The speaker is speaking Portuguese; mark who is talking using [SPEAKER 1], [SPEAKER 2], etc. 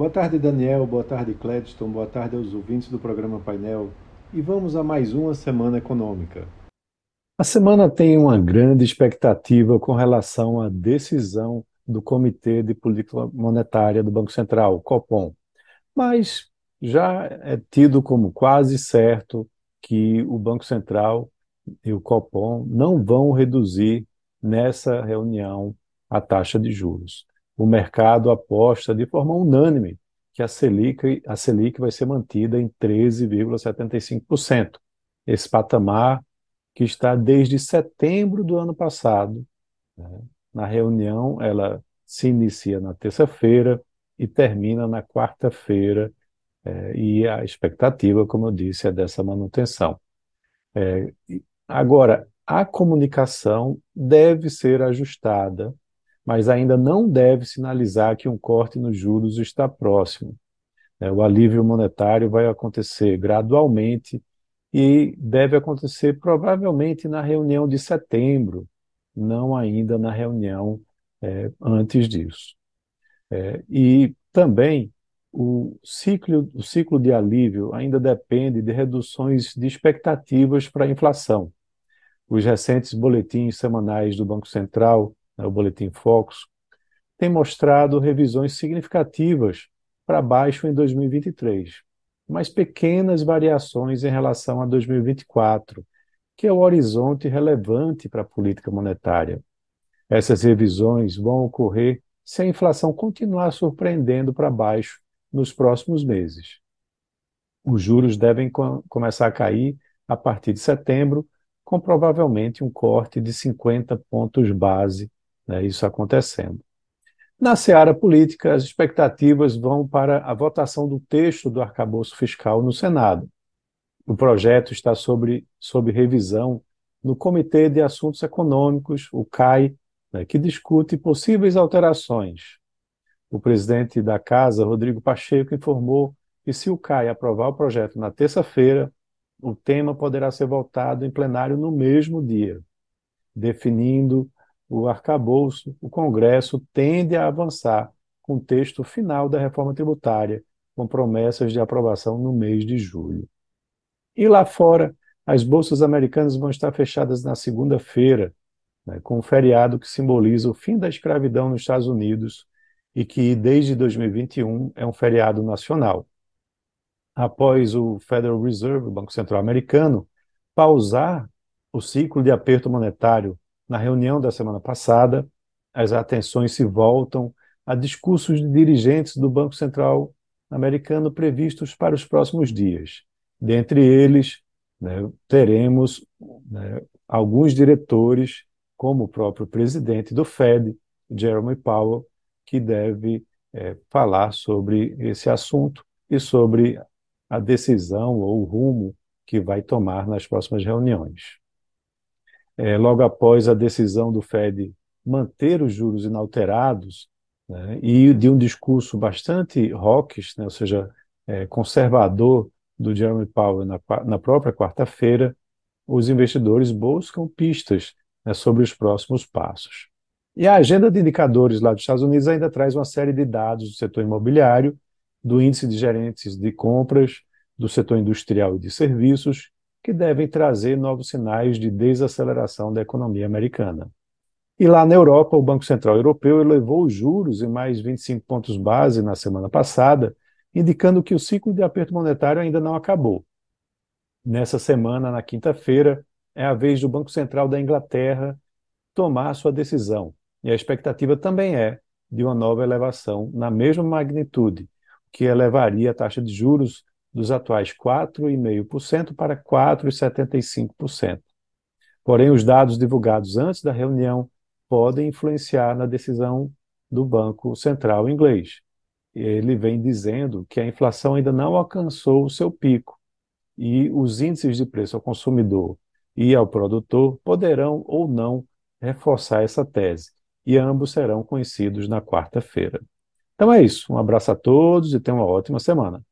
[SPEAKER 1] Boa tarde, Daniel. Boa tarde, Cledston. Boa tarde aos ouvintes do programa Painel. E vamos a mais uma semana econômica. A semana tem uma grande expectativa com relação à decisão do Comitê de Política Monetária do Banco Central, Copom. Mas já é tido como quase certo que o Banco Central e o Copom não vão reduzir nessa reunião a taxa de juros o mercado aposta de forma unânime que a Selic, a Selic vai ser mantida em 13,75%. Esse patamar que está desde setembro do ano passado. Né? Na reunião, ela se inicia na terça-feira e termina na quarta-feira, é, e a expectativa, como eu disse, é dessa manutenção. É, agora, a comunicação deve ser ajustada mas ainda não deve sinalizar que um corte nos juros está próximo. É, o alívio monetário vai acontecer gradualmente e deve acontecer provavelmente na reunião de setembro, não ainda na reunião é, antes disso. É, e também o ciclo, o ciclo de alívio ainda depende de reduções de expectativas para a inflação. Os recentes boletins semanais do Banco Central né, o Boletim Focus, tem mostrado revisões significativas para baixo em 2023, mas pequenas variações em relação a 2024, que é o horizonte relevante para a política monetária. Essas revisões vão ocorrer se a inflação continuar surpreendendo para baixo nos próximos meses. Os juros devem co começar a cair a partir de setembro, com provavelmente um corte de 50 pontos base né, isso acontecendo. Na seara política, as expectativas vão para a votação do texto do arcabouço fiscal no Senado. O projeto está sobre, sob revisão no Comitê de Assuntos Econômicos, o CAI, né, que discute possíveis alterações. O presidente da Casa, Rodrigo Pacheco, informou que, se o CAI aprovar o projeto na terça-feira, o tema poderá ser votado em plenário no mesmo dia, definindo o arcabouço, o Congresso tende a avançar com o texto final da reforma tributária, com promessas de aprovação no mês de julho. E lá fora, as bolsas americanas vão estar fechadas na segunda-feira, né, com um feriado que simboliza o fim da escravidão nos Estados Unidos e que, desde 2021, é um feriado nacional. Após o Federal Reserve, o Banco Central Americano, pausar o ciclo de aperto monetário na reunião da semana passada, as atenções se voltam a discursos de dirigentes do Banco Central americano previstos para os próximos dias. Dentre eles, né, teremos né, alguns diretores, como o próprio presidente do Fed, Jeremy Powell, que deve é, falar sobre esse assunto e sobre a decisão ou o rumo que vai tomar nas próximas reuniões é, logo após a decisão do Fed manter os juros inalterados, né, e de um discurso bastante hawkish, né, ou seja, é, conservador do Jeremy Powell na, na própria quarta-feira, os investidores buscam pistas né, sobre os próximos passos. E a agenda de indicadores lá dos Estados Unidos ainda traz uma série de dados do setor imobiliário, do índice de gerentes de compras, do setor industrial e de serviços que devem trazer novos sinais de desaceleração da economia americana. E lá na Europa, o Banco Central Europeu elevou os juros em mais 25 pontos base na semana passada, indicando que o ciclo de aperto monetário ainda não acabou. Nessa semana, na quinta-feira, é a vez do Banco Central da Inglaterra tomar sua decisão, e a expectativa também é de uma nova elevação na mesma magnitude, que elevaria a taxa de juros dos atuais 4,5% para 4,75%. Porém, os dados divulgados antes da reunião podem influenciar na decisão do Banco Central inglês. Ele vem dizendo que a inflação ainda não alcançou o seu pico e os índices de preço ao consumidor e ao produtor poderão ou não reforçar essa tese, e ambos serão conhecidos na quarta-feira. Então é isso. Um abraço a todos e tenham uma ótima semana.